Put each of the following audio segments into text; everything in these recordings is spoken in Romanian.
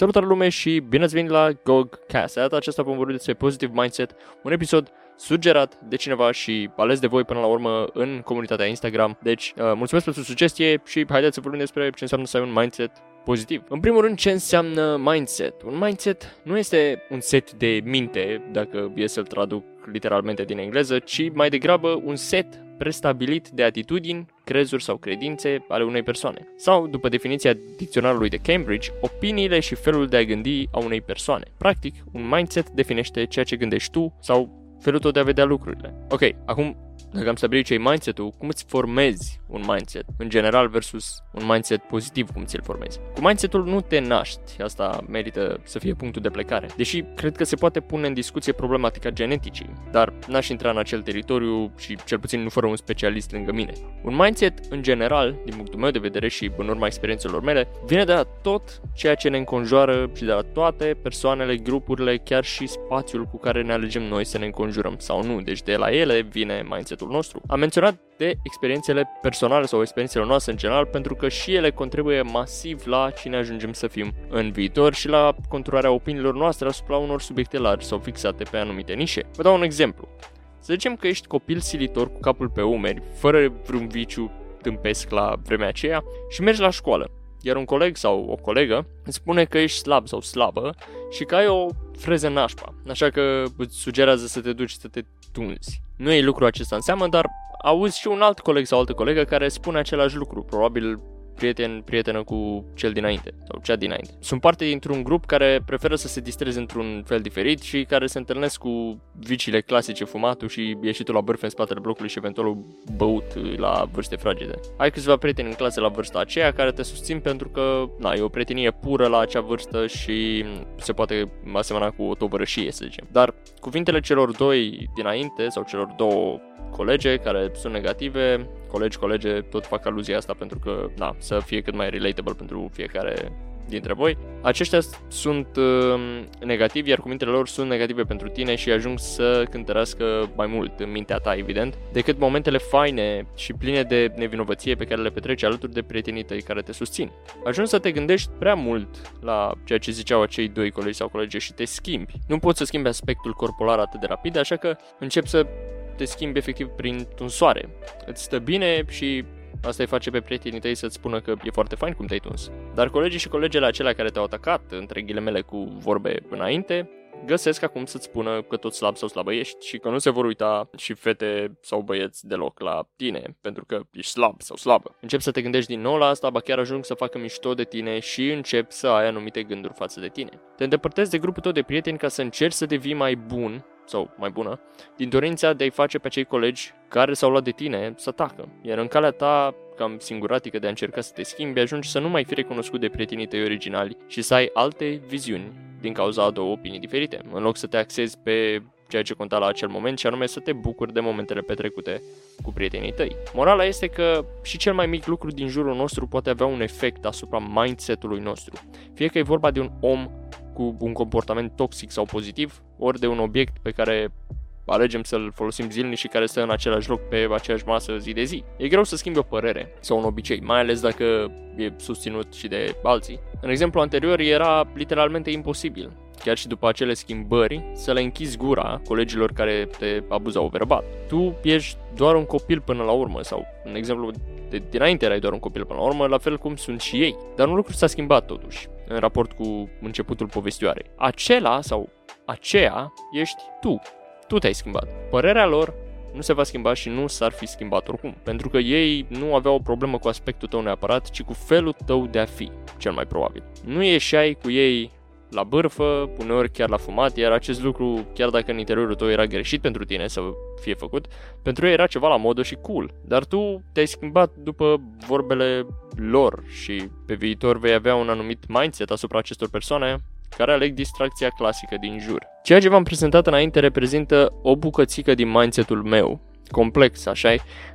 Salutare lume și bine ați venit la GOGcast. De data aceasta vom vorbi despre Positive Mindset, un episod sugerat de cineva și ales de voi până la urmă în comunitatea Instagram. Deci, uh, mulțumesc pentru sugestie și haideți să vorbim despre ce înseamnă să ai un mindset pozitiv. În primul rând, ce înseamnă mindset? Un mindset nu este un set de minte, dacă e să-l traduc literalmente din engleză, ci mai degrabă un set prestabilit de atitudini, crezuri sau credințe ale unei persoane. Sau, după definiția dicționarului de Cambridge, opiniile și felul de a gândi a unei persoane. Practic, un mindset definește ceea ce gândești tu sau felul tău de a vedea lucrurile. Ok, acum dacă am stabilit ce e mindset-ul, cum îți formezi un mindset în general versus un mindset pozitiv, cum ți-l formezi. Cu mindset-ul nu te naști, asta merită să fie punctul de plecare. Deși cred că se poate pune în discuție problematica geneticii, dar n-aș intra în acel teritoriu și cel puțin nu fără un specialist lângă mine. Un mindset, în general, din punctul meu de vedere și în urma experiențelor mele, vine de la tot ceea ce ne înconjoară și de la toate persoanele, grupurile, chiar și spațiul cu care ne alegem noi să ne înconjurăm sau nu. Deci de la ele vine mindset mindset nostru. Am menționat de experiențele personale sau experiențele noastre în general pentru că și ele contribuie masiv la cine ajungem să fim în viitor și la conturarea opiniilor noastre asupra unor subiecte largi sau fixate pe anumite nișe. Vă dau un exemplu. Să zicem că ești copil silitor cu capul pe umeri, fără vreun viciu tâmpesc la vremea aceea și mergi la școală. Iar un coleg sau o colegă îți spune că ești slab sau slabă și că ai o freză nașpa, așa că îți sugerează să te duci să te tunzi. Nu e lucru acesta în seamă, dar auzi și un alt coleg sau altă colegă care spune același lucru, probabil prieten, prietenă cu cel dinainte sau cea dinainte. Sunt parte dintr-un grup care preferă să se distreze într-un fel diferit și care se întâlnesc cu viciile clasice, fumatul și ieșitul la bârfe în spatele blocului și eventual băut la vârste fragede. Ai câțiva prieteni în clasă la vârsta aceea care te susțin pentru că na, e o prietenie pură la acea vârstă și se poate asemăna cu o tovărășie, să zicem. Dar cuvintele celor doi dinainte sau celor două colege care sunt negative, colegi, colege tot fac aluzia asta pentru că, na, să fie cât mai relatable pentru fiecare dintre voi. Aceștia sunt uh, negativi, iar cuvintele lor sunt negative pentru tine și ajung să cântărească mai mult în mintea ta, evident, decât momentele faine și pline de nevinovăție pe care le petreci alături de prietenii tăi care te susțin. Ajungi să te gândești prea mult la ceea ce ziceau acei doi colegi sau colege și te schimbi. Nu poți să schimbi aspectul corporal atât de rapid, așa că începi să te schimbi efectiv printr-un soare. Îți stă bine și asta îi face pe prietenii tăi să-ți spună că e foarte fain cum te-ai tuns. Dar colegii și colegele acelea care te-au atacat, între ghilemele cu vorbe înainte, găsesc acum să-ți spună că tot slab sau slabă ești și că nu se vor uita și fete sau băieți deloc la tine, pentru că ești slab sau slabă. Încep să te gândești din nou la asta, ba chiar ajung să facă mișto de tine și încep să ai anumite gânduri față de tine. Te îndepărtezi de grupul tău de prieteni ca să încerci să devii mai bun sau mai bună, din dorința de a-i face pe cei colegi care s-au luat de tine să tacă. Iar în calea ta cam singuratică de a încerca să te schimbi, ajungi să nu mai fi recunoscut de prietenii tăi originali și să ai alte viziuni din cauza a două opinii diferite, în loc să te axezi pe ceea ce conta la acel moment și anume să te bucuri de momentele petrecute cu prietenii tăi. Morala este că și cel mai mic lucru din jurul nostru poate avea un efect asupra mindset-ului nostru. Fie că e vorba de un om cu un comportament toxic sau pozitiv, ori de un obiect pe care alegem să-l folosim zilnic și care stă în același loc pe aceeași masă zi de zi. E greu să schimbi o părere sau un obicei, mai ales dacă e susținut și de alții. În exemplu anterior era literalmente imposibil, chiar și după acele schimbări, să le închizi gura colegilor care te abuzau verbal. Tu ești doar un copil până la urmă sau, în exemplu, de dinainte erai doar un copil până la urmă, la fel cum sunt și ei. Dar un lucru s-a schimbat totuși în raport cu începutul povestioarei. Acela sau aceea ești tu. Tu te-ai schimbat. Părerea lor nu se va schimba și nu s-ar fi schimbat oricum, pentru că ei nu aveau o problemă cu aspectul tău neapărat, ci cu felul tău de a fi, cel mai probabil. Nu ieșeai cu ei la bârfă, uneori chiar la fumat, iar acest lucru, chiar dacă în interiorul tău era greșit pentru tine să fie făcut, pentru ei era ceva la modă și cool. Dar tu te-ai schimbat după vorbele lor și pe viitor vei avea un anumit mindset asupra acestor persoane care aleg distracția clasică din jur. Ceea ce v-am prezentat înainte reprezintă o bucățică din mindsetul meu, complex, așa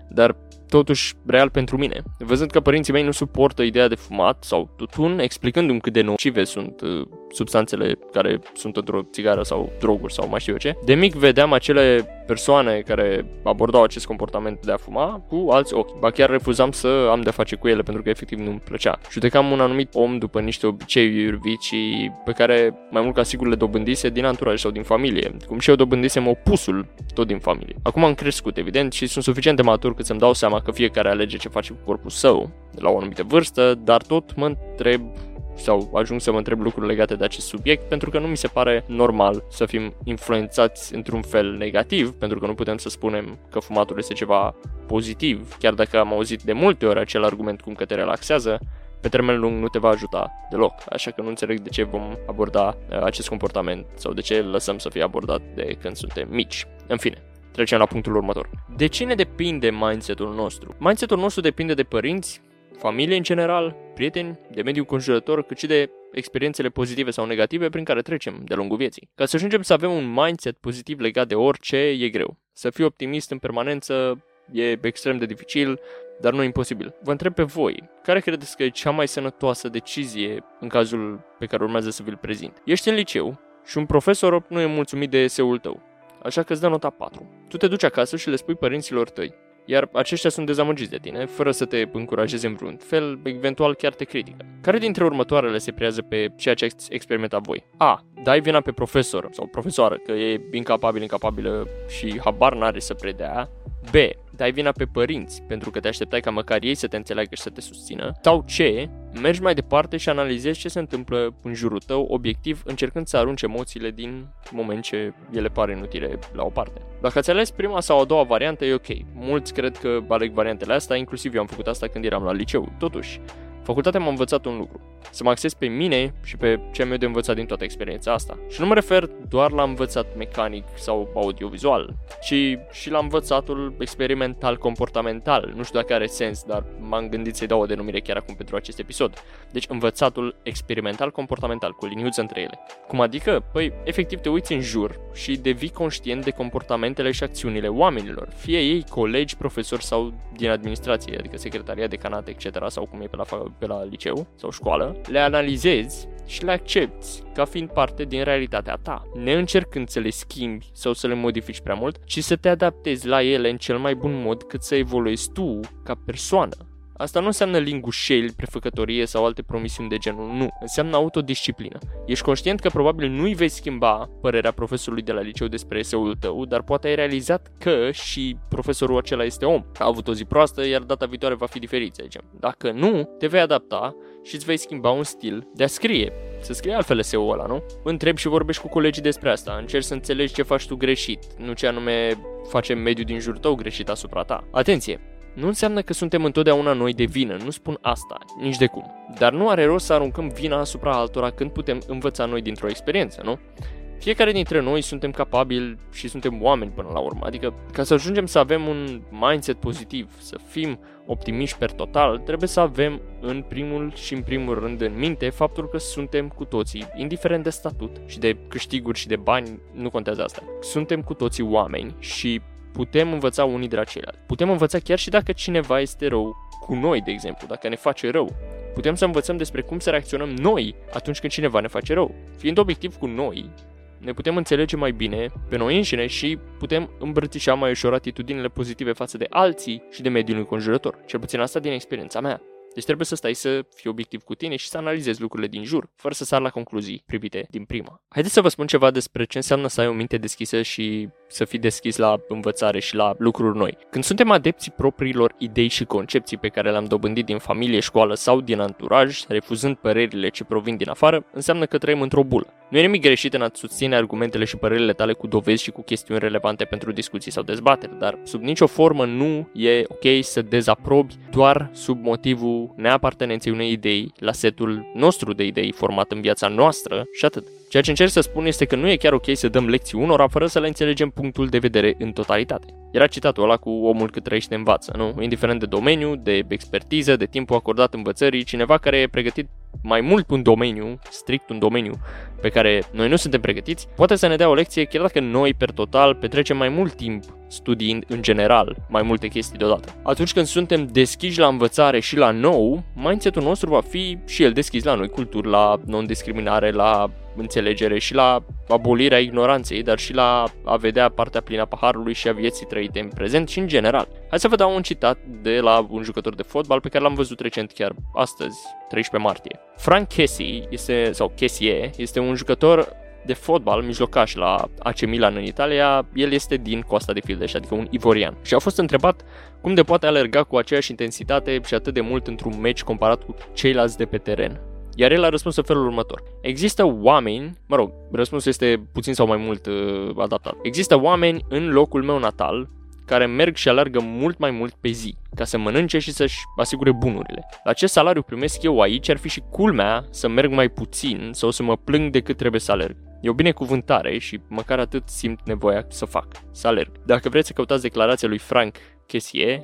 dar totuși real pentru mine. Văzând că părinții mei nu suportă ideea de fumat sau tutun, explicându-mi cât de nocive sunt uh, substanțele care sunt într-o țigară sau droguri sau mai știu eu ce, de mic vedeam acele persoane care abordau acest comportament de a fuma cu alți ochi. Ba chiar refuzam să am de face cu ele pentru că efectiv nu-mi plăcea. Judecam un anumit om după niște obiceiuri, vicii pe care mai mult ca sigur le dobândise din anturaj sau din familie, cum și eu dobândisem opusul tot din familie. Acum am crescut, evident, și sunt suficient de matur cât să-mi dau seama că fiecare alege ce face cu corpul său la o anumită vârstă, dar tot mă întreb sau ajung să mă întreb lucruri legate de acest subiect pentru că nu mi se pare normal să fim influențați într-un fel negativ, pentru că nu putem să spunem că fumatul este ceva pozitiv, chiar dacă am auzit de multe ori acel argument cum că te relaxează, pe termen lung nu te va ajuta deloc, așa că nu înțeleg de ce vom aborda uh, acest comportament sau de ce îl lăsăm să fie abordat de când suntem mici. În fine, trecem la punctul următor. De cine depinde mindset-ul nostru? Mindset-ul nostru depinde de părinți, familie în general, prieteni, de mediul conjurător, cât și de experiențele pozitive sau negative prin care trecem de lungul vieții. Ca să ajungem să avem un mindset pozitiv legat de orice, e greu. Să fii optimist în permanență e extrem de dificil, dar nu imposibil. Vă întreb pe voi, care credeți că e cea mai sănătoasă decizie în cazul pe care urmează să vi-l prezint? Ești în liceu și un profesor nu e mulțumit de eseul tău, așa că îți dă nota 4. Tu te duci acasă și le spui părinților tăi iar aceștia sunt dezamăgiți de tine, fără să te încurajeze în vreun fel, eventual chiar te critică. Care dintre următoarele se prează pe ceea ce ați experimentat voi? A. Dai vina pe profesor sau profesoară, că e incapabil, incapabilă și habar n-are să predea. B. Dai vina pe părinți, pentru că te așteptai ca măcar ei să te înțeleagă și să te susțină. Sau C. Mergi mai departe și analizezi ce se întâmplă în jurul tău, obiectiv, încercând să arunci emoțiile din moment ce ele par inutile la o parte. Dacă ați ales prima sau a doua variantă, e ok. Mulți cred că aleg variantele astea, inclusiv eu am făcut asta când eram la liceu. Totuși, Facultatea m-a învățat un lucru, să mă acces pe mine și pe ce am eu de învățat din toată experiența asta. Și nu mă refer doar la învățat mecanic sau audiovizual, ci și la învățatul experimental comportamental. Nu știu dacă are sens, dar m-am gândit să-i dau o denumire chiar acum pentru acest episod. Deci învățatul experimental comportamental, cu liniuță între ele. Cum adică? Păi, efectiv te uiți în jur și devii conștient de comportamentele și acțiunile oamenilor, fie ei colegi, profesori sau din administrație, adică secretaria, decanat, etc. sau cum e pe la pe la liceu sau școală, le analizezi și le accepti ca fiind parte din realitatea ta, neîncercând să le schimbi sau să le modifici prea mult, ci să te adaptezi la ele în cel mai bun mod cât să evoluezi tu ca persoană. Asta nu înseamnă lingușeli, prefăcătorie sau alte promisiuni de genul, nu. Înseamnă autodisciplină. Ești conștient că probabil nu-i vei schimba părerea profesorului de la liceu despre eseul tău, dar poate ai realizat că și profesorul acela este om. A avut o zi proastă, iar data viitoare va fi diferit, să zicem. Dacă nu, te vei adapta și îți vei schimba un stil de a scrie. Să scrie altfel eseul ăla, nu? Întrebi și vorbești cu colegii despre asta. Încerci să înțelegi ce faci tu greșit, nu ce anume face mediul din jur tău greșit asupra ta. Atenție! Nu înseamnă că suntem întotdeauna noi de vină, nu spun asta, nici de cum. Dar nu are rost să aruncăm vina asupra altora când putem învăța noi dintr-o experiență, nu? Fiecare dintre noi suntem capabili și suntem oameni până la urmă, adică ca să ajungem să avem un mindset pozitiv, să fim optimiști per total, trebuie să avem în primul și în primul rând în minte faptul că suntem cu toții, indiferent de statut și de câștiguri și de bani, nu contează asta. Suntem cu toții oameni și putem învăța unii de la ceilalți. Putem învăța chiar și dacă cineva este rău cu noi, de exemplu, dacă ne face rău. Putem să învățăm despre cum să reacționăm noi atunci când cineva ne face rău. Fiind obiectiv cu noi, ne putem înțelege mai bine pe noi înșine și putem îmbrățișa mai ușor atitudinile pozitive față de alții și de mediul înconjurător. Cel puțin asta din experiența mea. Deci trebuie să stai să fii obiectiv cu tine și să analizezi lucrurile din jur, fără să sar la concluzii privite din prima. Haideți să vă spun ceva despre ce înseamnă să ai o minte deschisă și să fii deschis la învățare și la lucruri noi. Când suntem adepții propriilor idei și concepții pe care le-am dobândit din familie, școală sau din anturaj, refuzând părerile ce provin din afară, înseamnă că trăim într-o bulă. Nu e nimic greșit în a-ți susține argumentele și părerile tale cu dovezi și cu chestiuni relevante pentru discuții sau dezbateri, dar sub nicio formă nu e ok să dezaprobi doar sub motivul neapartenenței unei idei la setul nostru de idei format în viața noastră și atât. Ceea ce încerc să spun este că nu e chiar ok să dăm lecții unora fără să le înțelegem punctul de vedere în totalitate. Era citatul ăla cu omul cât trăiește învață, nu? Indiferent de domeniu, de expertiză, de timpul acordat învățării, cineva care e pregătit mai mult un domeniu, strict un domeniu pe care noi nu suntem pregătiți, poate să ne dea o lecție chiar dacă noi, per total, petrecem mai mult timp studiind în general mai multe chestii deodată. Atunci când suntem deschiși la învățare și la nou, mindset-ul nostru va fi și el deschis la noi culturi, la non-discriminare, la înțelegere și la abolirea ignoranței, dar și la a vedea partea plină a paharului și a vieții trăite în prezent și în general. Hai să vă dau un citat de la un jucător de fotbal pe care l-am văzut recent chiar astăzi, 13 martie. Frank Kessie este, sau Kessie este un jucător de fotbal mijlocaș la AC Milan în Italia, el este din Costa de Fildeș, adică un ivorian. Și a fost întrebat cum de poate alerga cu aceeași intensitate și atât de mult într-un meci comparat cu ceilalți de pe teren. Iar el a răspuns în felul următor. Există oameni, mă rog, răspunsul este puțin sau mai mult uh, adaptat. Există oameni în locul meu natal care merg și alergă mult mai mult pe zi, ca să mănânce și să-și asigure bunurile. La ce salariu primesc eu aici ar fi și culmea să merg mai puțin sau să mă plâng de cât trebuie să alerg. E o binecuvântare și măcar atât simt nevoia să fac, să alerg. Dacă vreți să căutați declarația lui Frank Kessie,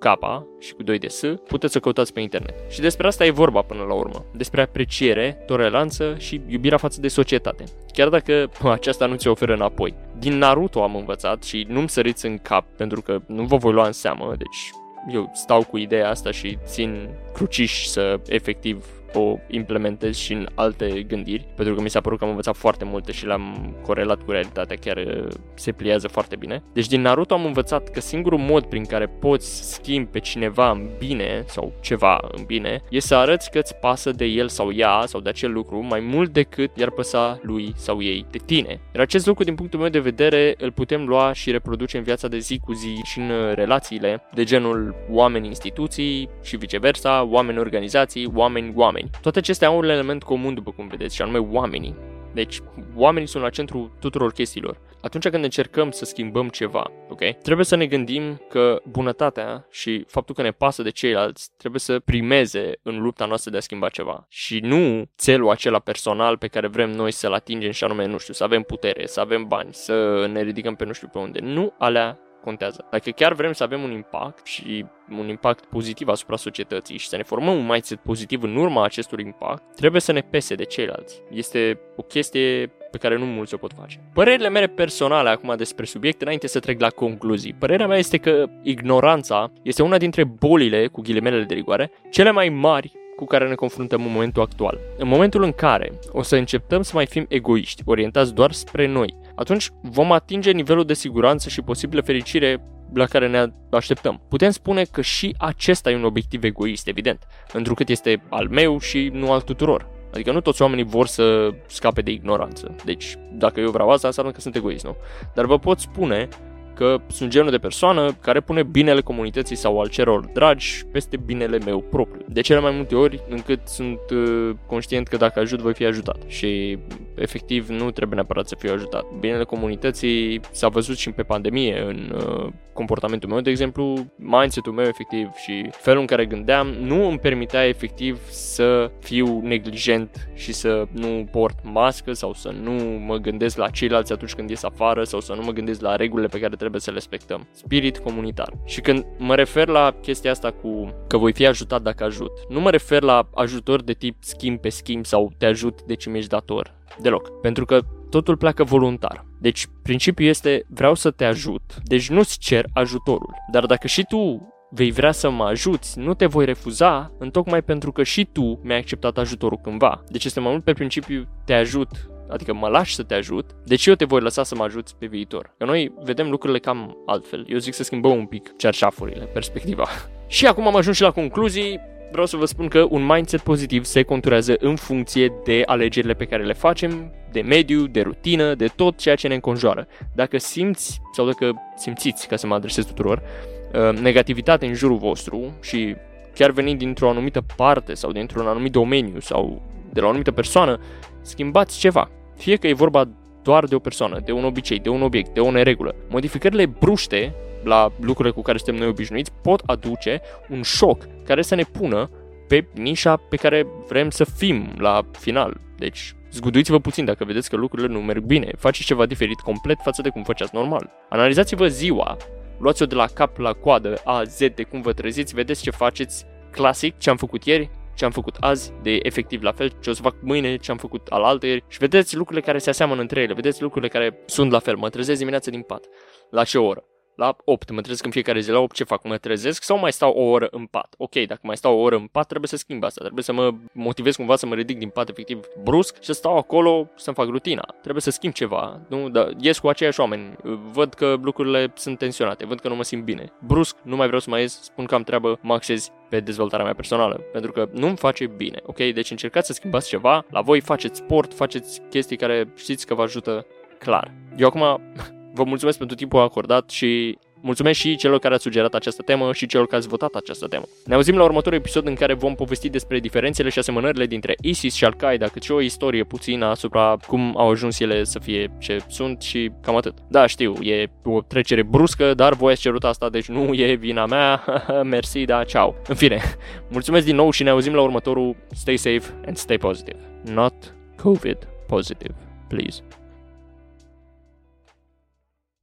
K și cu 2 de S, puteți să căutați pe internet. Și despre asta e vorba până la urmă. Despre apreciere, toleranță și iubirea față de societate. Chiar dacă aceasta nu ți oferă înapoi. Din Naruto am învățat și nu-mi săriți în cap pentru că nu vă voi lua în seamă, deci eu stau cu ideea asta și țin cruciși să efectiv o implementez și în alte gândiri, pentru că mi s-a părut că am învățat foarte multe și le-am corelat cu realitatea, chiar uh, se pliază foarte bine. Deci din Naruto am învățat că singurul mod prin care poți schimbi pe cineva în bine sau ceva în bine e să arăți că îți pasă de el sau ea sau de acel lucru mai mult decât i-ar păsa lui sau ei de tine. Iar acest lucru, din punctul meu de vedere, îl putem lua și reproduce în viața de zi cu zi și în uh, relațiile de genul oameni-instituții și viceversa, oameni-organizații, oameni-oameni oameni. Toate acestea au un element comun, după cum vedeți, și anume oamenii. Deci, oamenii sunt la centru tuturor chestiilor. Atunci când încercăm să schimbăm ceva, ok? Trebuie să ne gândim că bunătatea și faptul că ne pasă de ceilalți trebuie să primeze în lupta noastră de a schimba ceva. Și nu țelul acela personal pe care vrem noi să-l atingem și anume, nu știu, să avem putere, să avem bani, să ne ridicăm pe nu știu pe unde. Nu alea contează. Dacă chiar vrem să avem un impact și un impact pozitiv asupra societății și să ne formăm un mindset pozitiv în urma acestui impact, trebuie să ne pese de ceilalți. Este o chestie pe care nu mulți o pot face. Părerile mele personale acum despre subiect, înainte să trec la concluzii. Părerea mea este că ignoranța este una dintre bolile, cu ghilimelele de rigoare, cele mai mari cu care ne confruntăm în momentul actual. În momentul în care o să începem să mai fim egoiști, orientați doar spre noi, atunci vom atinge nivelul de siguranță și posibilă fericire la care ne așteptăm. Putem spune că și acesta e un obiectiv egoist, evident, întrucât este al meu și nu al tuturor. Adică nu toți oamenii vor să scape de ignoranță. Deci, dacă eu vreau asta, înseamnă că sunt egoist, nu? Dar vă pot spune că sunt genul de persoană care pune binele comunității sau al celor dragi peste binele meu propriu. De cele mai multe ori încât sunt uh, conștient că dacă ajut voi fi ajutat și efectiv nu trebuie neapărat să fiu ajutat. Binele comunității s-a văzut și pe pandemie în uh, comportamentul meu, de exemplu, mindset-ul meu efectiv și felul în care gândeam nu îmi permitea efectiv să fiu neglijent și să nu port mască sau să nu mă gândesc la ceilalți atunci când ies afară sau să nu mă gândesc la regulile pe care trebuie să le respectăm. Spirit comunitar. Și când mă refer la chestia asta cu că voi fi ajutat dacă ajut, nu mă refer la ajutor de tip schimb pe schimb sau te ajut deci mi ești dator. Deloc. Pentru că totul pleacă voluntar. Deci, principiul este vreau să te ajut, deci nu-ți cer ajutorul. Dar dacă și tu vei vrea să mă ajuți, nu te voi refuza, întocmai pentru că și tu mi-ai acceptat ajutorul cândva. Deci este mai mult pe principiu te ajut adică mă lași să te ajut, deci eu te voi lăsa să mă ajuți pe viitor. Că noi vedem lucrurile cam altfel. Eu zic să schimbăm un pic cerșafurile, perspectiva. și acum am ajuns și la concluzii. Vreau să vă spun că un mindset pozitiv se conturează în funcție de alegerile pe care le facem, de mediu, de rutină, de tot ceea ce ne înconjoară. Dacă simți, sau dacă simțiți, ca să mă adresez tuturor, uh, negativitate în jurul vostru și chiar venind dintr-o anumită parte sau dintr-un anumit domeniu sau de la o anumită persoană, schimbați ceva. Fie că e vorba doar de o persoană, de un obicei, de un obiect, de o neregulă. Modificările bruște la lucrurile cu care suntem noi obișnuiți pot aduce un șoc care să ne pună pe nișa pe care vrem să fim la final. Deci, zguduiți-vă puțin dacă vedeți că lucrurile nu merg bine. Faceți ceva diferit complet față de cum făceați normal. Analizați-vă ziua, luați-o de la cap la coadă, A, Z, de cum vă treziți, vedeți ce faceți clasic, ce am făcut ieri, ce am făcut azi, de efectiv la fel, ce o să fac mâine, ce am făcut al altăieri și vedeți lucrurile care se aseamănă între ele, vedeți lucrurile care sunt la fel. Mă trezesc dimineața din pat. La ce oră? La 8, mă trezesc în fiecare zi la 8, ce fac? Mă trezesc sau mai stau o oră în pat? Ok, dacă mai stau o oră în pat, trebuie să schimb asta, trebuie să mă motivez cumva să mă ridic din pat efectiv brusc și să stau acolo să-mi fac rutina. Trebuie să schimb ceva, nu? Da, ies cu aceiași oameni, văd că lucrurile sunt tensionate, văd că nu mă simt bine. Brusc, nu mai vreau să mai ies, spun că am treabă, mă axez pe dezvoltarea mea personală, pentru că nu-mi face bine, ok? Deci încercați să schimbați ceva, la voi faceți sport, faceți chestii care știți că vă ajută clar. Eu acum vă mulțumesc pentru timpul acordat și Mulțumesc și celor care ați sugerat această temă și celor care ați votat această temă. Ne auzim la următorul episod în care vom povesti despre diferențele și asemănările dintre ISIS și Al-Qaeda, cât și o istorie puțină asupra cum au ajuns ele să fie ce sunt și cam atât. Da, știu, e o trecere bruscă, dar voi ați cerut asta, deci nu e vina mea. Mersi, da, ciao. În fine, mulțumesc din nou și ne auzim la următorul. Stay safe and stay positive. Not COVID positive, please.